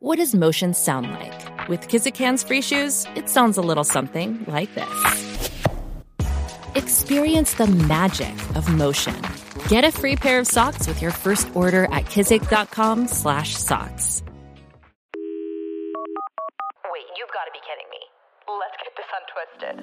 What does motion sound like? With Kizik hands free shoes, it sounds a little something like this. Experience the magic of motion. Get a free pair of socks with your first order at kizik.com/socks. Wait, you've got to be kidding me. Let's get this untwisted.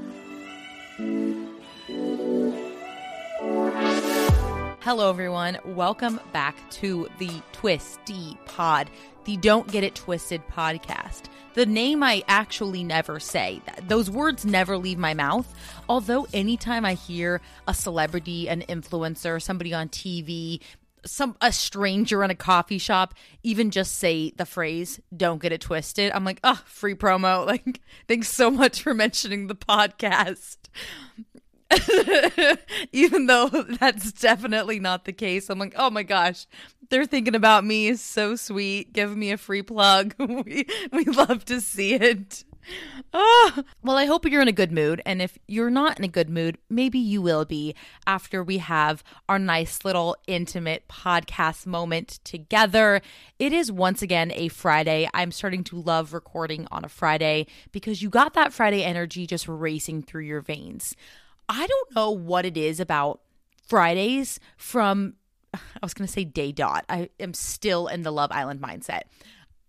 Hello, everyone. Welcome back to the Twisty Pod, the Don't Get It Twisted podcast. The name I actually never say. Those words never leave my mouth. Although, anytime I hear a celebrity, an influencer, somebody on TV, some a stranger in a coffee shop even just say the phrase don't get it twisted i'm like oh free promo like thanks so much for mentioning the podcast even though that's definitely not the case i'm like oh my gosh they're thinking about me Is so sweet give me a free plug we we love to see it Oh, well, I hope you're in a good mood. And if you're not in a good mood, maybe you will be after we have our nice little intimate podcast moment together. It is once again a Friday. I'm starting to love recording on a Friday because you got that Friday energy just racing through your veins. I don't know what it is about Fridays from, I was going to say day dot. I am still in the Love Island mindset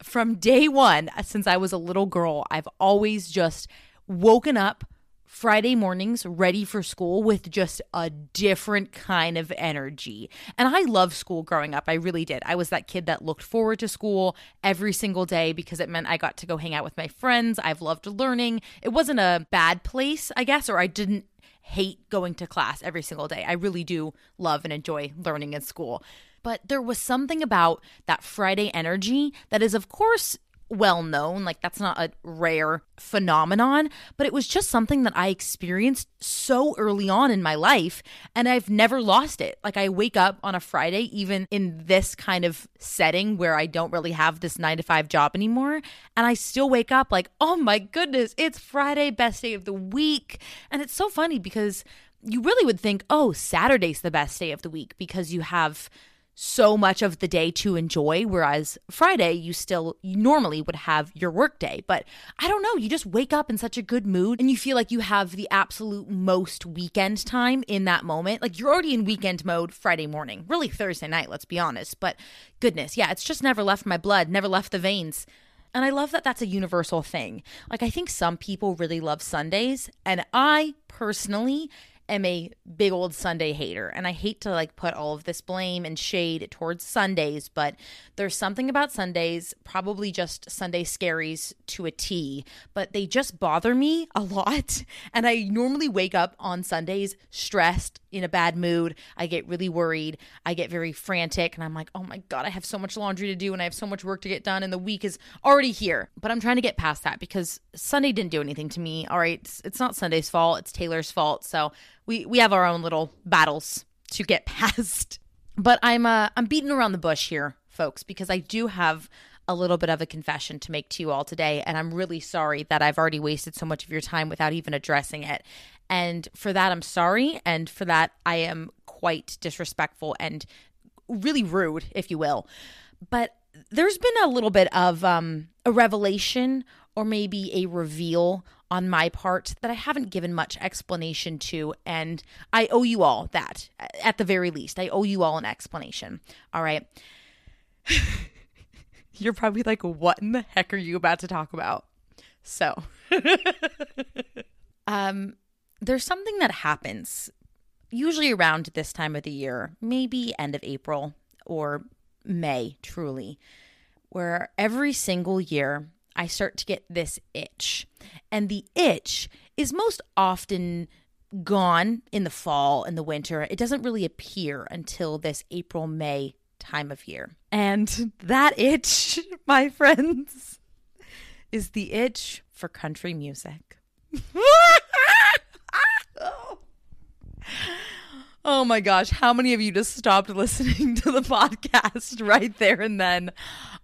from day one, since I was a little girl, I've always just woken up Friday mornings ready for school with just a different kind of energy. And I loved school growing up. I really did. I was that kid that looked forward to school every single day because it meant I got to go hang out with my friends. I've loved learning. It wasn't a bad place, I guess, or I didn't hate going to class every single day. I really do love and enjoy learning in school. But there was something about that Friday energy that is, of course, well known. Like, that's not a rare phenomenon, but it was just something that I experienced so early on in my life, and I've never lost it. Like, I wake up on a Friday, even in this kind of setting where I don't really have this nine to five job anymore, and I still wake up like, oh my goodness, it's Friday, best day of the week. And it's so funny because you really would think, oh, Saturday's the best day of the week because you have so much of the day to enjoy whereas friday you still normally would have your work day. But i don't know you just wake up in such a good mood and you feel like you have the absolute most weekend time in that moment. Like you're already in weekend mode friday morning really thursday night let's be honest. But goodness yeah it's just never left my blood never left the veins. And I love that that's a universal thing. Like, I think some people really love Sundays, and I personally am a big old Sunday hater and I hate to like put all of this blame and shade towards Sundays, but there's something about Sundays, probably just Sunday scaries to a T, but they just bother me a lot. And I normally wake up on Sundays stressed, in a bad mood. I get really worried. I get very frantic and I'm like, oh my God, I have so much laundry to do and I have so much work to get done and the week is already here. But I'm trying to get past that because Sunday didn't do anything to me. All right. It's, it's not Sunday's fault, it's Taylor's fault. So we, we have our own little battles to get past. But I'm uh, I'm beating around the bush here, folks, because I do have a little bit of a confession to make to you all today. And I'm really sorry that I've already wasted so much of your time without even addressing it. And for that, I'm sorry. And for that, I am quite disrespectful and really rude, if you will. But there's been a little bit of um, a revelation or maybe a reveal on my part that I haven't given much explanation to. And I owe you all that, at the very least. I owe you all an explanation. All right. You're probably like, what in the heck are you about to talk about? So, um, there's something that happens usually around this time of the year, maybe end of April or May, truly, where every single year I start to get this itch. And the itch is most often gone in the fall and the winter. It doesn't really appear until this April, May time of year. And that itch, my friends, is the itch for country music. Oh my gosh, how many of you just stopped listening to the podcast right there and then?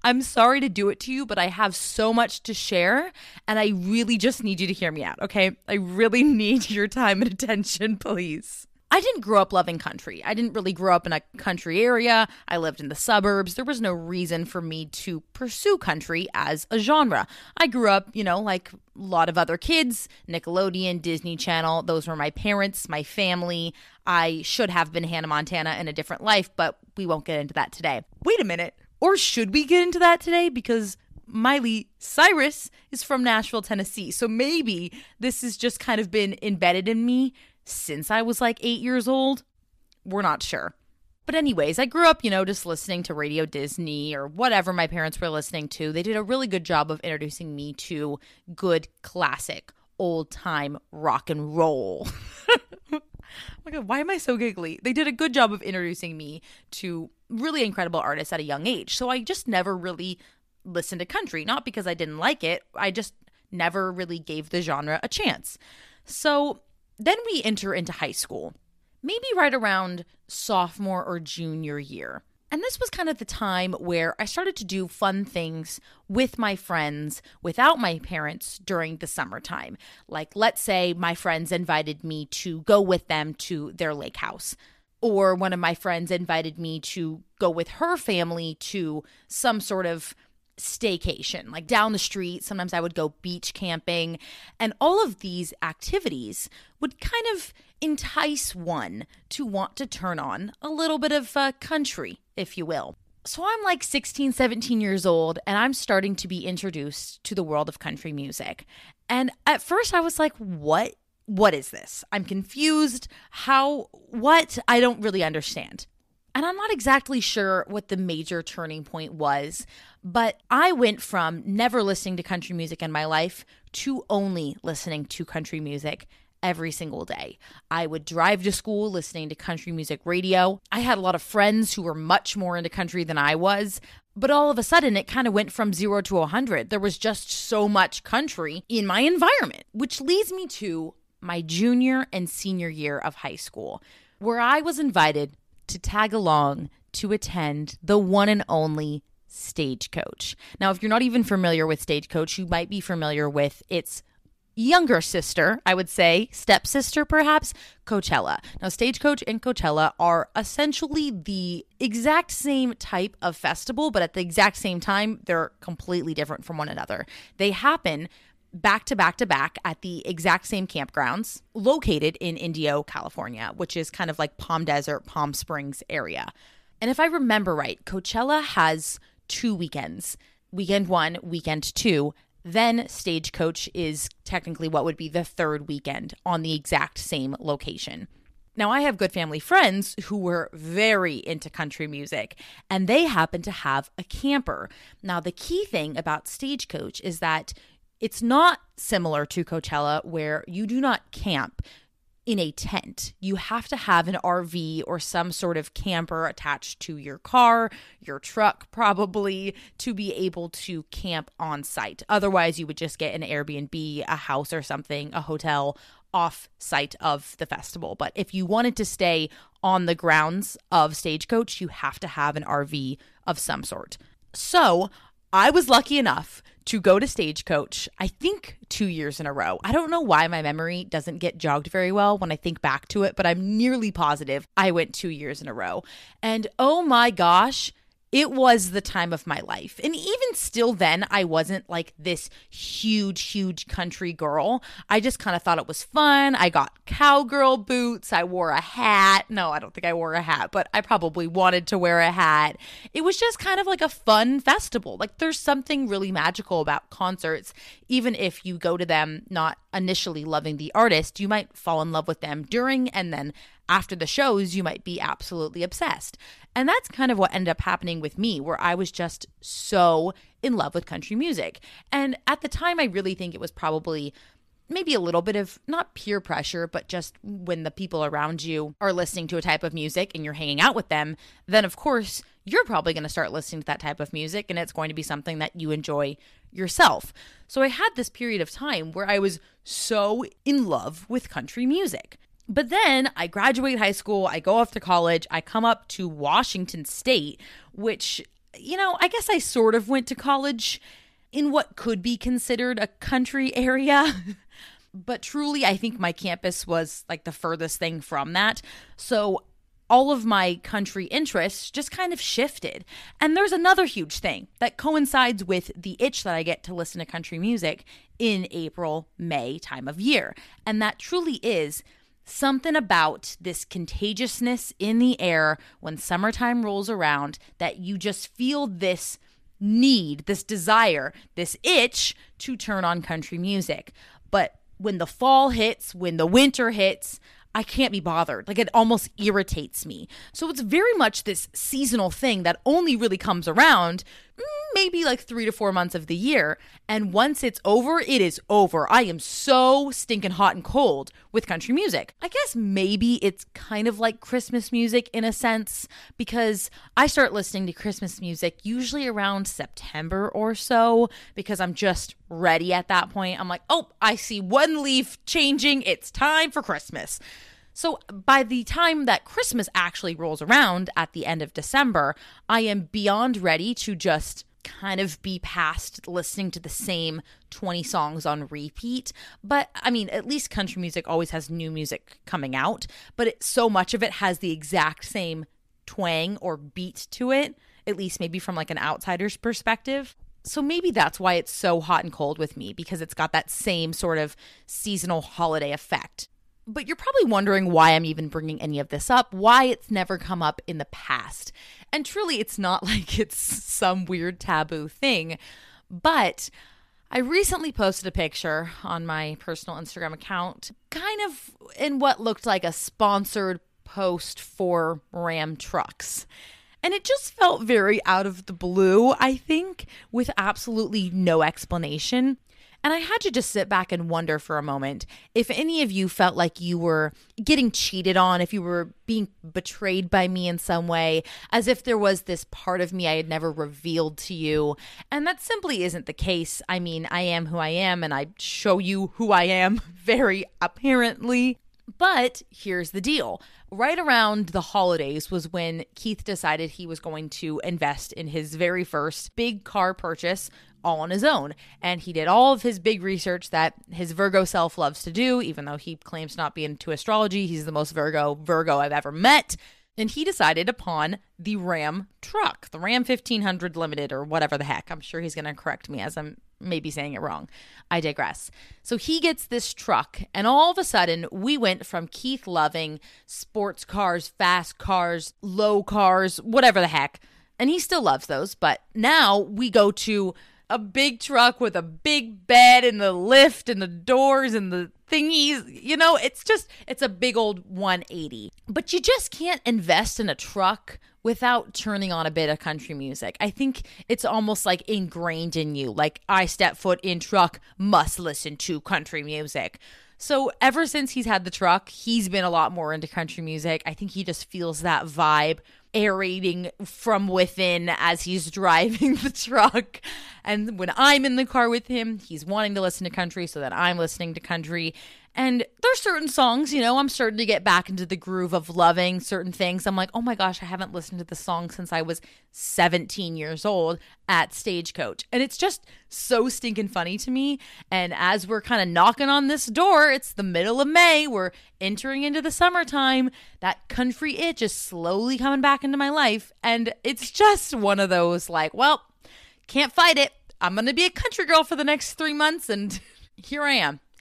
I'm sorry to do it to you, but I have so much to share and I really just need you to hear me out, okay? I really need your time and attention, please. I didn't grow up loving country. I didn't really grow up in a country area. I lived in the suburbs. There was no reason for me to pursue country as a genre. I grew up, you know, like a lot of other kids, Nickelodeon, Disney Channel. Those were my parents, my family. I should have been Hannah Montana in a different life, but we won't get into that today. Wait a minute. Or should we get into that today? Because Miley Cyrus is from Nashville, Tennessee. So maybe this has just kind of been embedded in me since I was like eight years old. We're not sure. But, anyways, I grew up, you know, just listening to Radio Disney or whatever my parents were listening to. They did a really good job of introducing me to good classic old time rock and roll. oh my god, why am I so giggly? They did a good job of introducing me to really incredible artists at a young age. So I just never really listened to country, not because I didn't like it. I just never really gave the genre a chance. So then we enter into high school, maybe right around sophomore or junior year. And this was kind of the time where I started to do fun things with my friends without my parents during the summertime. Like, let's say my friends invited me to go with them to their lake house. Or one of my friends invited me to go with her family to some sort of staycation, like down the street. Sometimes I would go beach camping. And all of these activities would kind of entice one to want to turn on a little bit of uh, country, if you will. So I'm like 16, 17 years old, and I'm starting to be introduced to the world of country music. And at first I was like, what? What is this? I'm confused. How? What? I don't really understand. And I'm not exactly sure what the major turning point was, but I went from never listening to country music in my life to only listening to country music every single day. I would drive to school listening to country music radio. I had a lot of friends who were much more into country than I was. But all of a sudden, it kind of went from zero to 100. There was just so much country in my environment, which leads me to my junior and senior year of high school, where I was invited to tag along to attend the one and only Stagecoach. Now, if you're not even familiar with Stagecoach, you might be familiar with its younger sister, I would say, stepsister perhaps, Coachella. Now, Stagecoach and Coachella are essentially the exact same type of festival, but at the exact same time, they're completely different from one another. They happen back to back to back at the exact same campgrounds located in Indio, California, which is kind of like Palm Desert, Palm Springs area. And if I remember right, Coachella has two weekends weekend one, weekend two. Then Stagecoach is technically what would be the third weekend on the exact same location. Now, I have good family friends who were very into country music, and they happen to have a camper. Now, the key thing about Stagecoach is that it's not similar to Coachella where you do not camp in a tent. You have to have an RV or some sort of camper attached to your car, your truck, probably, to be able to camp on site. Otherwise, you would just get an Airbnb, a house or something, a hotel off site of the festival. But if you wanted to stay on the grounds of Stagecoach, you have to have an RV of some sort. So I was lucky enough to go to Stagecoach, I think two years in a row. I don't know why my memory doesn't get jogged very well when I think back to it, but I'm nearly positive I went two years in a row. And oh my gosh, it was the time of my life. And even still, then, I wasn't like this huge, huge country girl. I just kind of thought it was fun. I got cowgirl boots. I wore a hat. No, I don't think I wore a hat, but I probably wanted to wear a hat. It was just kind of like a fun festival. Like, there's something really magical about concerts. Even if you go to them not initially loving the artist, you might fall in love with them during and then after the shows, you might be absolutely obsessed. And that's kind of what ended up happening with me, where I was just so in love with country music. And at the time, I really think it was probably maybe a little bit of not peer pressure, but just when the people around you are listening to a type of music and you're hanging out with them, then of course you're probably going to start listening to that type of music and it's going to be something that you enjoy yourself. So I had this period of time where I was so in love with country music. But then I graduate high school, I go off to college, I come up to Washington State, which, you know, I guess I sort of went to college in what could be considered a country area. but truly, I think my campus was like the furthest thing from that. So all of my country interests just kind of shifted. And there's another huge thing that coincides with the itch that I get to listen to country music in April, May time of year. And that truly is something about this contagiousness in the air when summertime rolls around that you just feel this need, this desire, this itch to turn on country music. But when the fall hits, when the winter hits, I can't be bothered. Like it almost irritates me. So it's very much this seasonal thing that only really comes around maybe like three to four months of the year. And once it's over, it is over. I am so stinking hot and cold with country music. I guess maybe it's kind of like Christmas music in a sense because I start listening to Christmas music usually around September or so because I'm just ready at that point. I'm like, oh, I see one leaf changing. It's time for Christmas. So by the time that Christmas actually rolls around at the end of December, I am beyond ready to just kind of be past listening to the same 20 songs on repeat. But I mean, at least country music always has new music coming out, but it, so much of it has the exact same twang or beat to it, at least maybe from like an outsider's perspective. So maybe that's why it's so hot and cold with me because it's got that same sort of seasonal holiday effect. But you're probably wondering why I'm even bringing any of this up, why it's never come up in the past. And truly, it's not like it's some weird taboo thing, but I recently posted a picture on my personal Instagram account, kind of in what looked like a sponsored post for Ram trucks. And it just felt very out of the blue, I think, with absolutely no explanation. And I had to just sit back and wonder for a moment if any of you felt like you were getting cheated on, if you were being betrayed by me in some way, as if there was this part of me I had never revealed to you. And that simply isn't the case. I mean, I am who I am, and I show you who I am very apparently. But here's the deal. Right around the holidays was when Keith decided he was going to invest in his very first big car purchase, all on his own. And he did all of his big research that his Virgo self loves to do, even though he claims not be into astrology. He's the most Virgo Virgo I've ever met. And he decided upon the Ram truck, the Ram 1500 Limited, or whatever the heck. I'm sure he's going to correct me as I'm maybe saying it wrong. I digress. So he gets this truck, and all of a sudden, we went from Keith loving sports cars, fast cars, low cars, whatever the heck. And he still loves those, but now we go to a big truck with a big bed and the lift and the doors and the thingies. You know, it's just, it's a big old 180. But you just can't invest in a truck without turning on a bit of country music. I think it's almost like ingrained in you. Like, I step foot in truck, must listen to country music. So ever since he's had the truck, he's been a lot more into country music. I think he just feels that vibe aerating from within as he's driving the truck. And when I'm in the car with him, he's wanting to listen to country so that I'm listening to country. And there's certain songs, you know, I'm starting to get back into the groove of loving certain things. I'm like, oh my gosh, I haven't listened to the song since I was 17 years old at Stagecoach. And it's just so stinking funny to me. And as we're kind of knocking on this door, it's the middle of May, we're entering into the summertime. That country itch is slowly coming back into my life. And it's just one of those like, well, can't fight it. I'm going to be a country girl for the next three months. And here I am.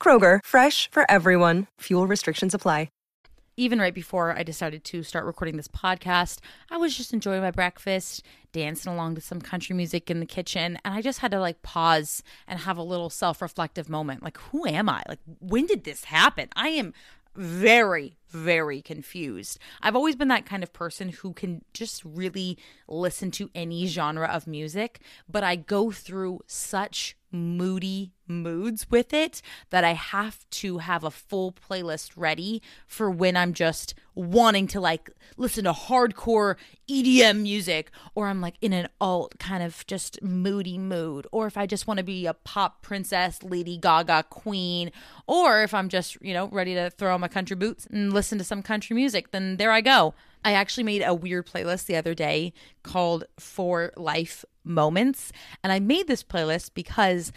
Kroger, fresh for everyone. Fuel restrictions apply. Even right before I decided to start recording this podcast, I was just enjoying my breakfast, dancing along to some country music in the kitchen, and I just had to like pause and have a little self reflective moment. Like, who am I? Like, when did this happen? I am very, very confused. I've always been that kind of person who can just really listen to any genre of music, but I go through such moody moods with it that I have to have a full playlist ready for when I'm just wanting to like listen to hardcore EDM music or I'm like in an alt kind of just moody mood or if I just want to be a pop princess, Lady Gaga queen or if I'm just, you know, ready to throw on my country boots and listen to some country music, then there I go. I actually made a weird playlist the other day called For Life Moments. And I made this playlist because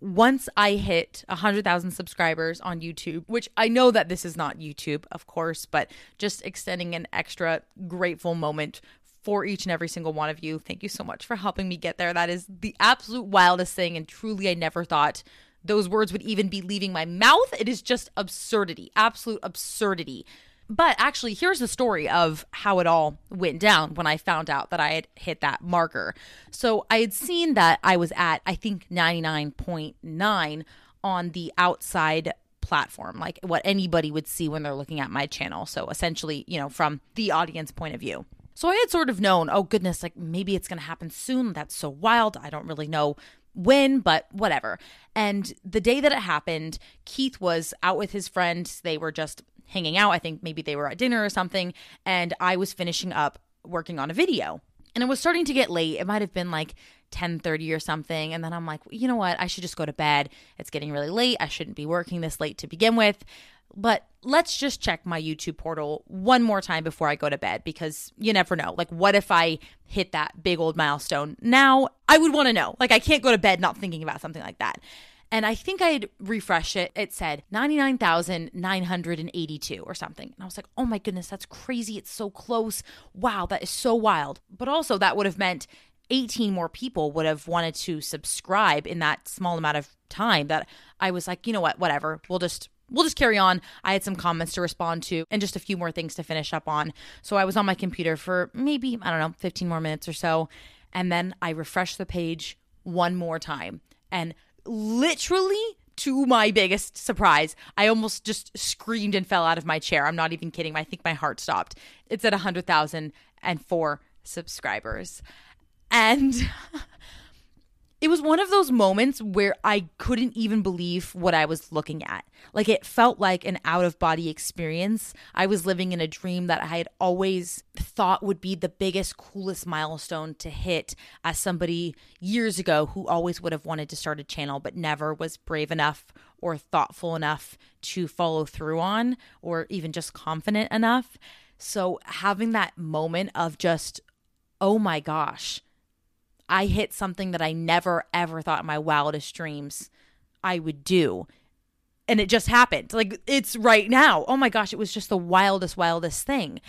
once I hit 100,000 subscribers on YouTube, which I know that this is not YouTube, of course, but just extending an extra grateful moment for each and every single one of you. Thank you so much for helping me get there. That is the absolute wildest thing. And truly, I never thought those words would even be leaving my mouth. It is just absurdity, absolute absurdity. But actually, here's the story of how it all went down when I found out that I had hit that marker. So I had seen that I was at, I think, 99.9 on the outside platform, like what anybody would see when they're looking at my channel. So essentially, you know, from the audience point of view. So I had sort of known, oh goodness, like maybe it's going to happen soon. That's so wild. I don't really know when, but whatever. And the day that it happened, Keith was out with his friend. They were just hanging out. I think maybe they were at dinner or something. And I was finishing up working on a video. And it was starting to get late. It might have been like 10:30 or something and then I'm like, "You know what? I should just go to bed. It's getting really late. I shouldn't be working this late to begin with." But let's just check my YouTube portal one more time before I go to bed because you never know. Like what if I hit that big old milestone? Now, I would want to know. Like I can't go to bed not thinking about something like that. And I think I'd refresh it. It said 99,982 or something. And I was like, oh my goodness, that's crazy. It's so close. Wow, that is so wild. But also, that would have meant 18 more people would have wanted to subscribe in that small amount of time that I was like, you know what, whatever. We'll just we'll just carry on. I had some comments to respond to and just a few more things to finish up on. So I was on my computer for maybe, I don't know, 15 more minutes or so. And then I refreshed the page one more time. And literally to my biggest surprise, I almost just screamed and fell out of my chair. I'm not even kidding. I think my heart stopped. It's at 100,004 subscribers. And it was one of those moments where I couldn't even believe what I was looking at. Like it felt like an out of body experience. I was living in a dream that I had always thought would be the biggest, coolest milestone to hit as somebody years ago who always would have wanted to start a channel but never was brave enough or thoughtful enough to follow through on or even just confident enough. So having that moment of just, oh my gosh I hit something that I never ever thought in my wildest dreams I would do. And it just happened. Like it's right now. Oh my gosh, it was just the wildest, wildest thing.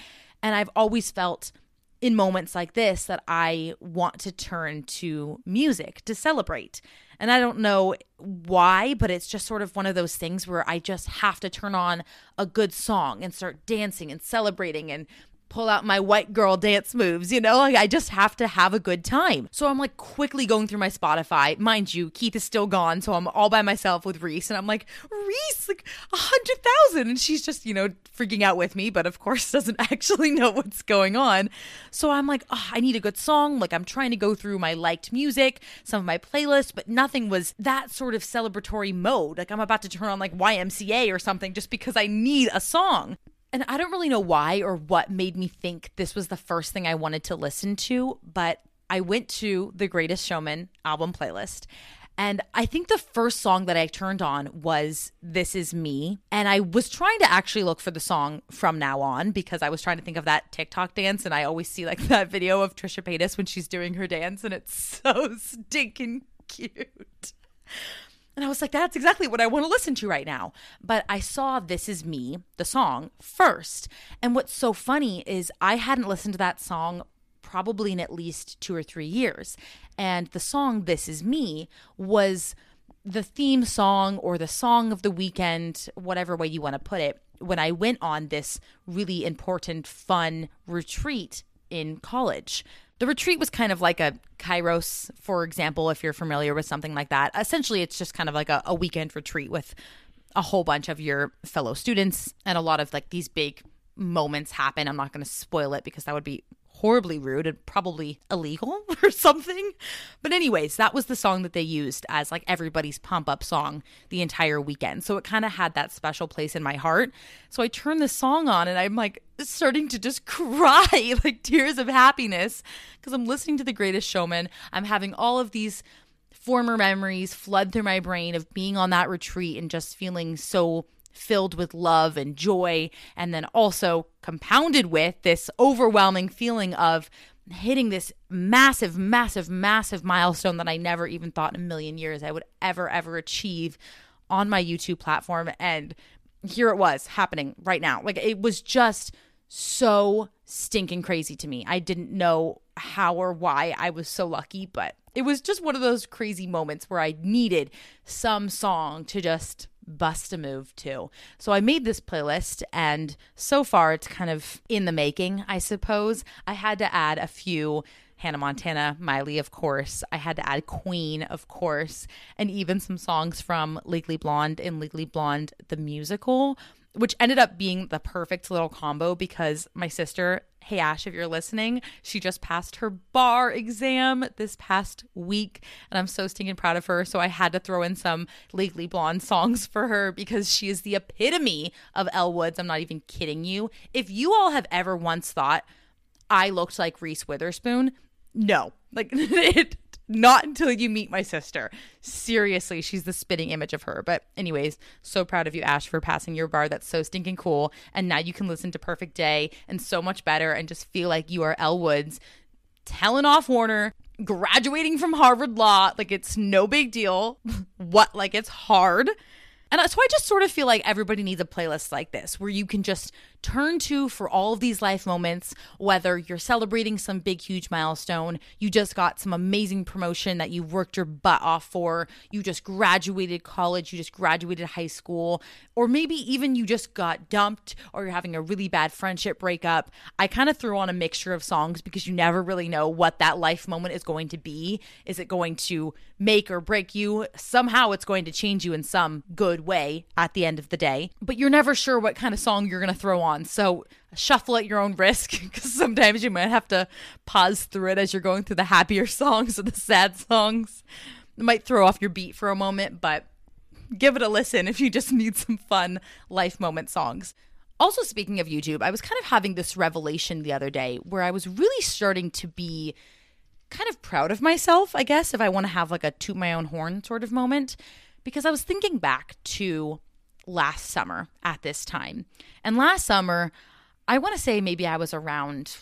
And I've always felt in moments like this that I want to turn to music to celebrate. And I don't know why, but it's just sort of one of those things where I just have to turn on a good song and start dancing and celebrating and pull out my white girl dance moves, you know? Like I just have to have a good time. So I'm like quickly going through my Spotify. Mind you, Keith is still gone, so I'm all by myself with Reese and I'm like, "Reese, like a 100,000." And she's just, you know, freaking out with me, but of course doesn't actually know what's going on. So I'm like, oh, I need a good song. Like I'm trying to go through my liked music, some of my playlists, but nothing was that sort of celebratory mode. Like I'm about to turn on like YMCA or something just because I need a song. And I don't really know why or what made me think this was the first thing I wanted to listen to, but I went to the Greatest Showman album playlist. And I think the first song that I turned on was This Is Me. And I was trying to actually look for the song from now on because I was trying to think of that TikTok dance. And I always see like that video of Trisha Paytas when she's doing her dance, and it's so stinking cute. And I was like, that's exactly what I want to listen to right now. But I saw This Is Me, the song, first. And what's so funny is I hadn't listened to that song probably in at least two or three years. And the song This Is Me was the theme song or the song of the weekend, whatever way you want to put it, when I went on this really important, fun retreat in college. The retreat was kind of like a Kairos, for example, if you're familiar with something like that. Essentially, it's just kind of like a, a weekend retreat with a whole bunch of your fellow students and a lot of like these big moments happen. I'm not going to spoil it because that would be horribly rude and probably illegal or something. But, anyways, that was the song that they used as like everybody's pump up song the entire weekend. So it kind of had that special place in my heart. So I turned the song on and I'm like starting to just cry, like tears of happiness, because I'm listening to The Greatest Showman. I'm having all of these former memories flood through my brain of being on that retreat and just feeling so filled with love and joy, and then also compounded with this overwhelming feeling of hitting this massive, massive, massive milestone that I never even thought in a million years I would ever, ever achieve on my YouTube platform. And here it was happening right now. Like it was just so stinking crazy to me. I didn't know how or why I was so lucky, but it was just one of those crazy moments where I needed some song to just bust a move to. So I made this playlist, and so far it's kind of in the making, I suppose. I had to add a few. Hannah Montana, Miley, of course. I had to add Queen, of course, and even some songs from Legally Blonde and Legally Blonde, the musical, which ended up being the perfect little combo because my sister Hey Ash, if you're listening, she just passed her bar exam this past week, and I'm so stinking proud of her. So I had to throw in some Legally Blonde songs for her because she is the epitome of Elle Woods. I'm not even kidding you. If you all have ever once thought I looked like Reese Witherspoon, no, like it not until you meet my sister. Seriously, she's the spitting image of her. But, anyways, so proud of you, Ash, for passing your bar. That's so stinking cool. And now you can listen to Perfect Day and so much better and just feel like you are Elle Woods telling off Warner, graduating from Harvard Law. Like, it's no big deal. what? Like, it's hard. And so I just sort of feel like everybody needs a playlist like this where you can just turn to for all of these life moments, whether you're celebrating some big, huge milestone, you just got some amazing promotion that you worked your butt off for, you just graduated college, you just graduated high school, or maybe even you just got dumped or you're having a really bad friendship breakup. I kind of threw on a mixture of songs because you never really know what that life moment is going to be. Is it going to make or break you? Somehow it's going to change you in some good way at the end of the day, but you're never sure what kind of song you're going to throw on on. So shuffle at your own risk because sometimes you might have to pause through it as you're going through the happier songs or the sad songs. It might throw off your beat for a moment, but give it a listen if you just need some fun life moment songs. Also, speaking of YouTube, I was kind of having this revelation the other day where I was really starting to be kind of proud of myself, I guess, if I want to have like a toot my own horn sort of moment, because I was thinking back to last summer at this time. And last summer, I want to say maybe I was around,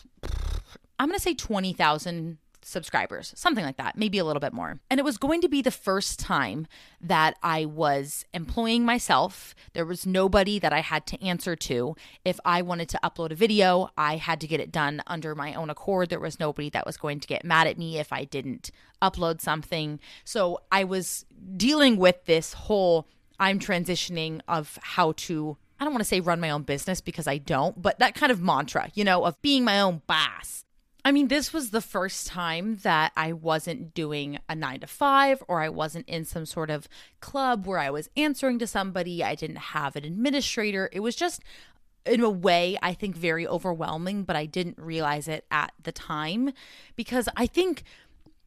I'm going to say 20,000 subscribers, something like that, maybe a little bit more. And it was going to be the first time that I was employing myself. There was nobody that I had to answer to. If I wanted to upload a video, I had to get it done under my own accord. There was nobody that was going to get mad at me if I didn't upload something. So I was dealing with this whole I'm transitioning of how to I don't want to say run my own business because I don't, but that kind of mantra, you know, of being my own boss. I mean, this was the first time that I wasn't doing a nine to five or I wasn't in some sort of club where I was answering to somebody. I didn't have an administrator. It was just, in a way, I think very overwhelming, but I didn't realize it at the time because I think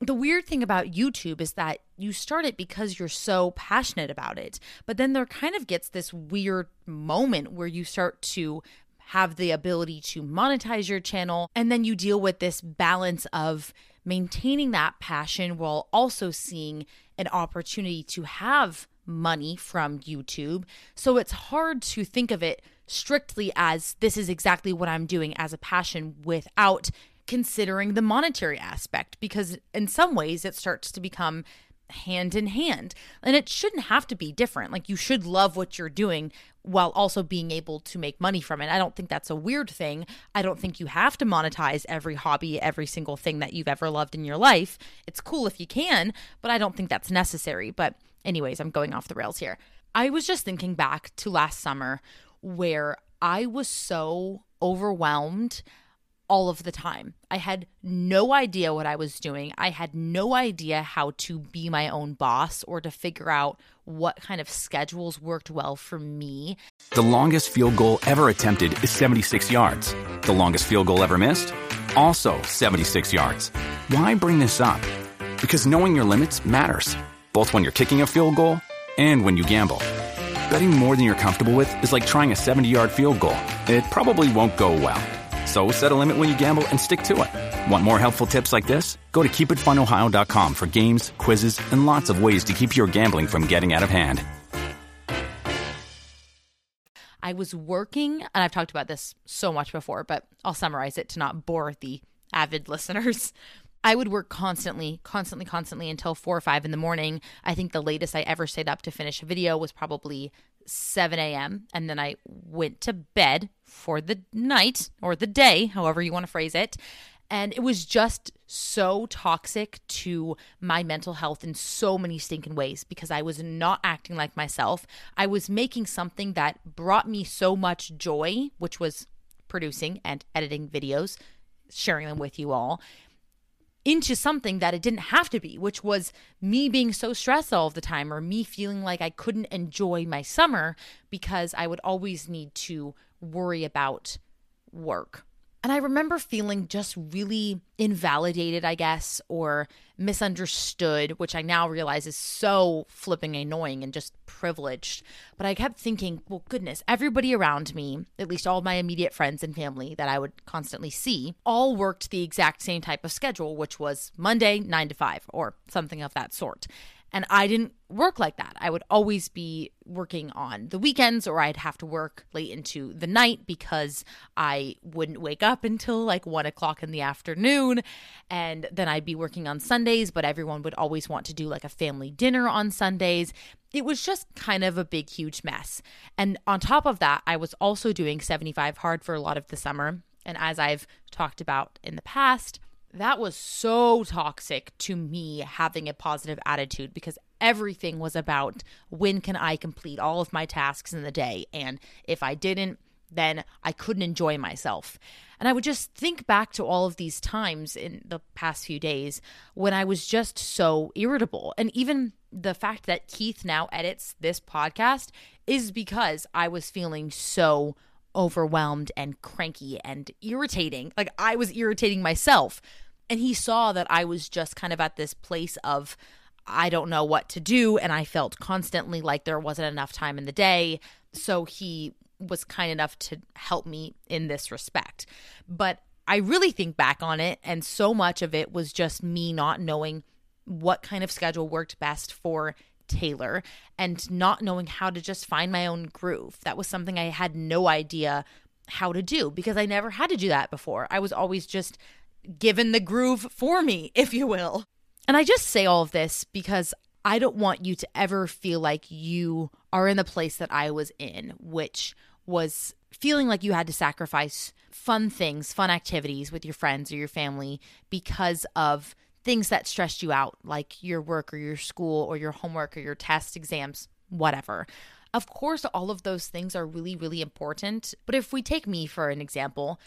the weird thing about YouTube is that you start it because you're so passionate about it. But then there kind of gets this weird moment where you start to have the ability to monetize your channel. And then you deal with this balance of maintaining that passion while also seeing an opportunity to have money from YouTube. So it's hard to think of it strictly as this is exactly what I'm doing as a passion without considering the monetary aspect because in some ways it starts to become hand in hand. And it shouldn't have to be different. Like you should love what you're doing while also being able to make money from it. I don't think that's a weird thing. I don't think you have to monetize every hobby, every single thing that you've ever loved in your life. It's cool if you can, but I don't think that's necessary. But, anyways, I'm going off the rails here. I was just thinking back to last summer where I was so overwhelmed all of the time. I had no idea what I was doing. I had no idea how to be my own boss or to figure out what kind of schedules worked well for me. The longest field goal ever attempted is 76 yards. The longest field goal ever missed? also 76 yards. Why bring this up? Because knowing your limits matters, both when you're kicking a field goal and when you gamble. Betting more than you're comfortable with is like trying a 70 yard field goal, it probably won't go well. So set a limit when you gamble and stick to it. Want more helpful tips like this? Go to keepitfunohio.com for games, quizzes, and lots of ways to keep your gambling from getting out of hand. I was working, and I've talked about this so much before, but I'll summarize it to not bore the avid listeners. I would work constantly, constantly, constantly until four or five in the morning. I think the latest I ever stayed up to finish a video was probably 7 a.m. And then I went to bed for the night or the day, however you want to phrase it. And it was just so toxic to my mental health in so many stinking ways because I was not acting like myself. I was making something that brought me so much joy, which was producing and editing videos, sharing them with you all into something that it didn't have to be, which was me being so stressed all the time or me feeling like I couldn't enjoy my summer because I would always need to worry about work. And I remember feeling just really invalidated, I guess, or misunderstood, which I now realize is so flipping annoying and just privileged. But I kept thinking, well, goodness, everybody around me, at least all my immediate friends and family that I would constantly see, all worked the exact same type of schedule, which was Monday, nine to five, or something of that sort. And I didn't work like that. I would always be working on the weekends or I'd have to work late into the night because I wouldn't wake up until like one o'clock in the afternoon. And then I'd be working on Sundays, but everyone would always want to do like a family dinner on Sundays. It was just kind of a big, huge mess. And on top of that, I was also doing 75 hard for a lot of the summer. And as I've talked about in the past, that was so toxic to me having a positive attitude because everything was about when can I complete all of my tasks in the day. And if I didn't, then I couldn't enjoy myself. And I would just think back to all of these times in the past few days when I was just so irritable. And even the fact that Keith now edits this podcast is because I was feeling so overwhelmed and cranky and irritating. Like I was irritating myself. And he saw that I was just kind of at this place of, I don't know what to do. And I felt constantly like there wasn't enough time in the day. So he was kind enough to help me in this respect. But I really think back on it, and so much of it was just me not knowing what kind of schedule worked best for Taylor and not knowing how to just find my own groove. That was something I had no idea how to do because I never had to do that before. I was always just given the groove for me, if you will. And I just say all of this because I don't want you to ever feel like you are in the place that I was in, which was feeling like you had to sacrifice fun things, fun activities with your friends or your family because of things that stressed you out, like your work or your school or your homework or your test exams, whatever. Of course, all of those things are really, really important. But if we take me for an example,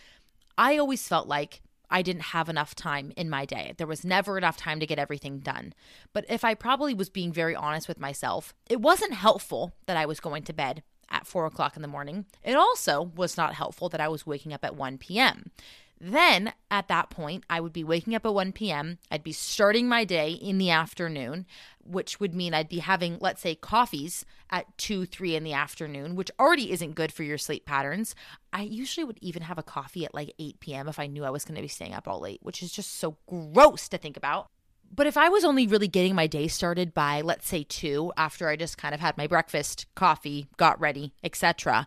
I always felt like I didn't have enough time in my day. There was never enough time to get everything done. But if I probably was being very honest with myself, it wasn't helpful that I was going to bed at four o'clock in the morning. It also was not helpful that I was waking up at 1 p.m. Then at that point, I would be waking up at 1 p.m. I'd be starting my day in the afternoon, which would mean I'd be having, let's say, coffees at 2, 3 in the afternoon, which already isn't good for your sleep patterns. I usually would even have a coffee at like 8 p.m. if I knew I was going to be staying up all late, which is just so gross to think about. But if I was only really getting my day started by, let's say, 2, after I just kind of had my breakfast, coffee, got ready, etc.,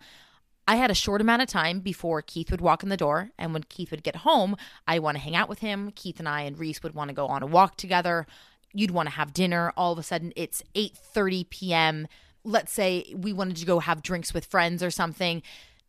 I had a short amount of time before Keith would walk in the door, and when Keith would get home, I want to hang out with him. Keith and I and Reese would want to go on a walk together. You'd want to have dinner. All of a sudden, it's 8:30 p.m. Let's say we wanted to go have drinks with friends or something.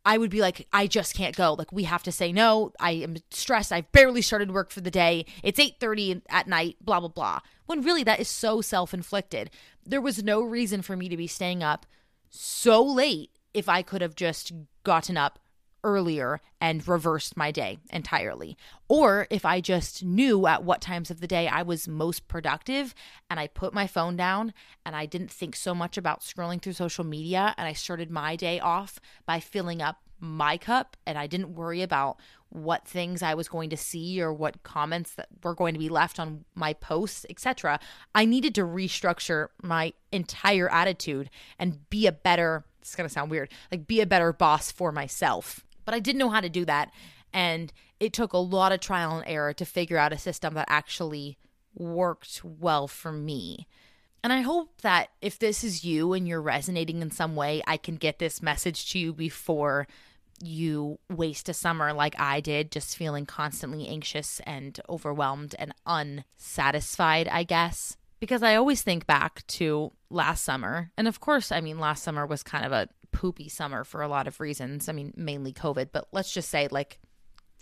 I would be like, I just can't go. Like we have to say no. I am stressed. I've barely started work for the day. It's 8:30 at night, blah blah blah. When really that is so self-inflicted. There was no reason for me to be staying up so late if I could have just gotten up earlier and reversed my day entirely. Or if I just knew at what times of the day I was most productive and I put my phone down and I didn't think so much about scrolling through social media and I started my day off by filling up my cup and I didn't worry about what things I was going to see or what comments that were going to be left on my posts, etc. I needed to restructure my entire attitude and be a better, it's going to sound weird, like be a better boss for myself. But I didn't know how to do that. And it took a lot of trial and error to figure out a system that actually worked well for me. And I hope that if this is you and you're resonating in some way, I can get this message to you before you waste a summer like I did, just feeling constantly anxious and overwhelmed and unsatisfied, I guess. Because I always think back to last summer. And of course, I mean, last summer was kind of a poopy summer for a lot of reasons. I mean, mainly COVID, but let's just say, like,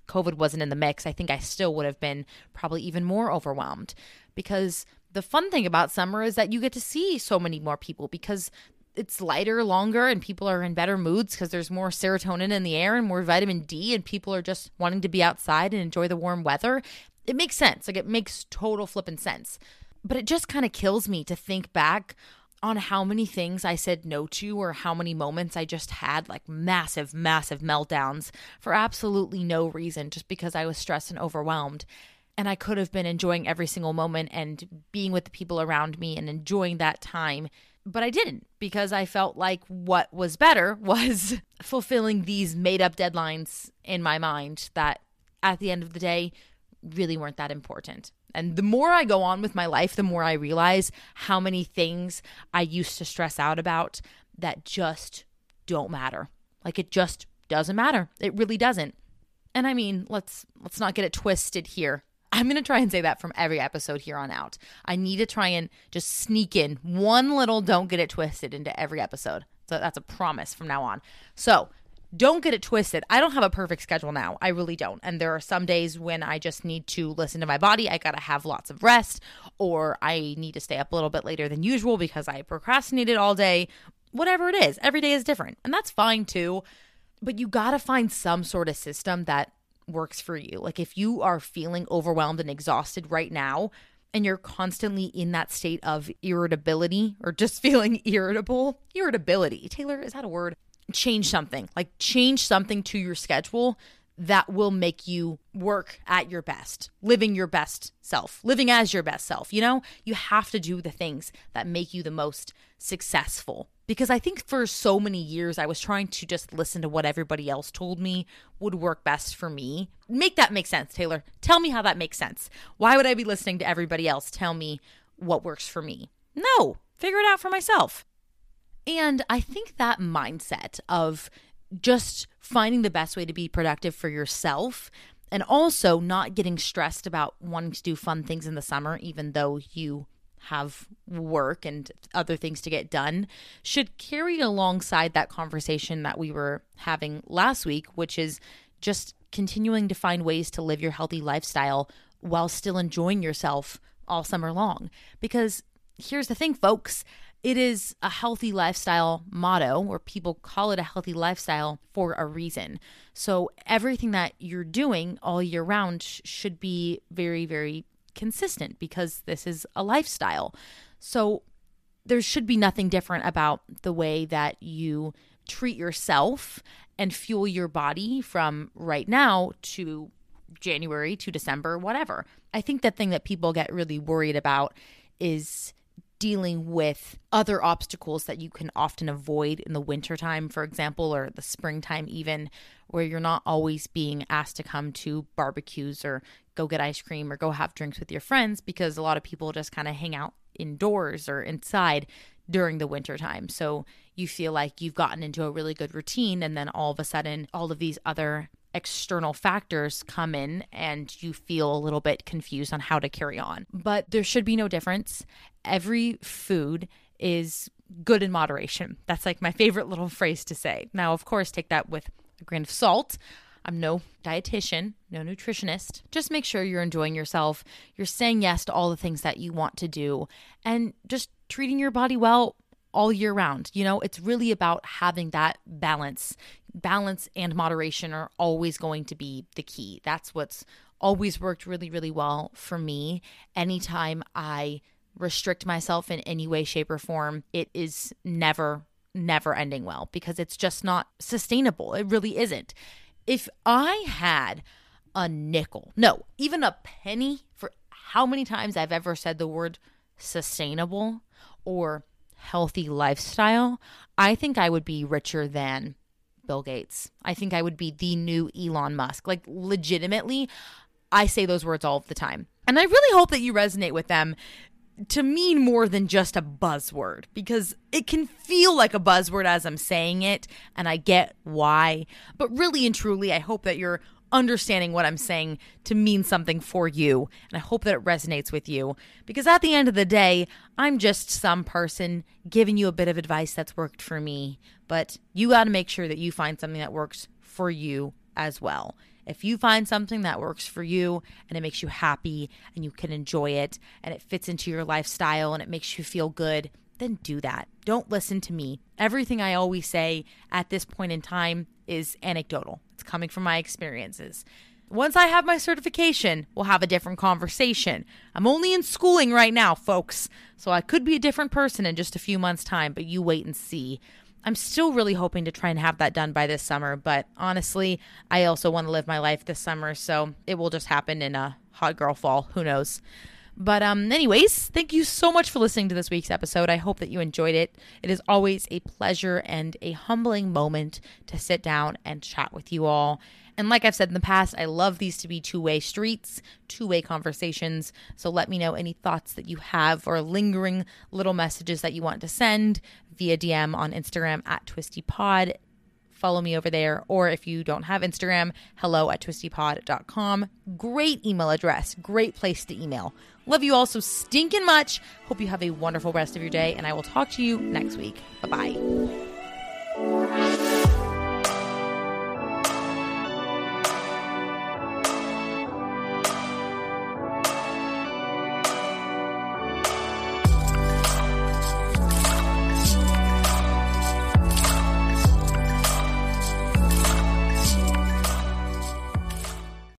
COVID wasn't in the mix, I think I still would have been probably even more overwhelmed because the fun thing about summer is that you get to see so many more people because it's lighter longer and people are in better moods because there's more serotonin in the air and more vitamin D and people are just wanting to be outside and enjoy the warm weather. It makes sense. Like it makes total flipping sense. But it just kind of kills me to think back on how many things I said no to or how many moments I just had like massive, massive meltdowns for absolutely no reason, just because I was stressed and overwhelmed. And I could have been enjoying every single moment and being with the people around me and enjoying that time but I didn't because I felt like what was better was fulfilling these made up deadlines in my mind that at the end of the day really weren't that important. And the more I go on with my life, the more I realize how many things I used to stress out about that just don't matter. Like it just doesn't matter. It really doesn't. And I mean, let's let's not get it twisted here. I'm going to try and say that from every episode here on out. I need to try and just sneak in one little don't get it twisted into every episode. So that's a promise from now on. So, don't get it twisted. I don't have a perfect schedule now. I really don't. And there are some days when I just need to listen to my body. I got to have lots of rest, or I need to stay up a little bit later than usual because I procrastinated all day. Whatever it is, every day is different. And that's fine too. But you got to find some sort of system that works for you. Like if you are feeling overwhelmed and exhausted right now, and you're constantly in that state of irritability or just feeling irritable, irritability, Taylor, is that a word? Change something, like change something to your schedule that will make you work at your best, living your best self, living as your best self. You know, you have to do the things that make you the most successful because I think for so many years I was trying to just listen to what everybody else told me would work best for me. Make that make sense, Taylor. Tell me how that makes sense. Why would I be listening to everybody else tell me what works for me? No, figure it out for myself. And I think that mindset of just finding the best way to be productive for yourself and also not getting stressed about wanting to do fun things in the summer, even though you have work and other things to get done should carry alongside that conversation that we were having last week, which is just continuing to find ways to live your healthy lifestyle while still enjoying yourself all summer long. Because here's the thing, folks. It is a healthy lifestyle motto, or people call it a healthy lifestyle for a reason. So, everything that you're doing all year round should be very, very consistent because this is a lifestyle. So there should be nothing different about the way that you treat yourself and fuel your body from right now to January to December, whatever. I think the thing that people get really worried about is dealing with other obstacles that you can often avoid in the wintertime, for example, or the springtime, even where you're not always being asked to come to barbecues or go get ice cream or go have drinks with your friends because a lot of people just kind of hang out indoors or inside during the winter time. So you feel like you've gotten into a really good routine and then all of a sudden all of these other external factors come in and you feel a little bit confused on how to carry on. But there should be no difference. Every food is good in moderation. That's like my favorite little phrase to say. Now, of course, take that with a grain of salt. I'm no dietitian, no nutritionist. Just make sure you're enjoying yourself. You're saying yes to all the things that you want to do and just treating your body well all year round. You know, it's really about having that balance. Balance and moderation are always going to be the key. That's what's always worked really, really well for me. Anytime I restrict myself in any way, shape, or form, it is never never ending well because it's just not sustainable. It really isn't. If I had a nickel, no, even a penny for how many times I've ever said the word sustainable or healthy lifestyle, I think I would be richer than Bill Gates. I think I would be the new Elon Musk. Like, legitimately, I say those words all the time. And I really hope that you resonate with them to mean more than just a buzzword because it can feel like a buzzword as I'm saying it, and I get why. But really and truly, I hope that you're understanding what I'm saying to mean something for you. And I hope that it resonates with you because at the end of the day, I'm just some person giving you a bit of advice that's worked for me. But you got to make sure that you find something that works for you as well. If you find something that works for you and it makes you happy and you can enjoy it and it fits into your lifestyle and it makes you feel good, then do that. Don't listen to me. Everything I always say at this point in time is anecdotal, it's coming from my experiences. Once I have my certification, we'll have a different conversation. I'm only in schooling right now, folks, so I could be a different person in just a few months' time, but you wait and see. I'm still really hoping to try and have that done by this summer, but honestly, I also want to live my life this summer, so it will just happen in a hot girl fall. Who knows? But um anyways, thank you so much for listening to this week's episode. I hope that you enjoyed it. It is always a pleasure and a humbling moment to sit down and chat with you all. And like I've said in the past, I love these to be two way streets, two way conversations. So let me know any thoughts that you have or lingering little messages that you want to send via DM on Instagram at twistypod follow me over there. Or if you don't have Instagram, hello at twistypod.com. Great email address, great place to email. Love you all so stinking much. Hope you have a wonderful rest of your day, and I will talk to you next week. Bye bye.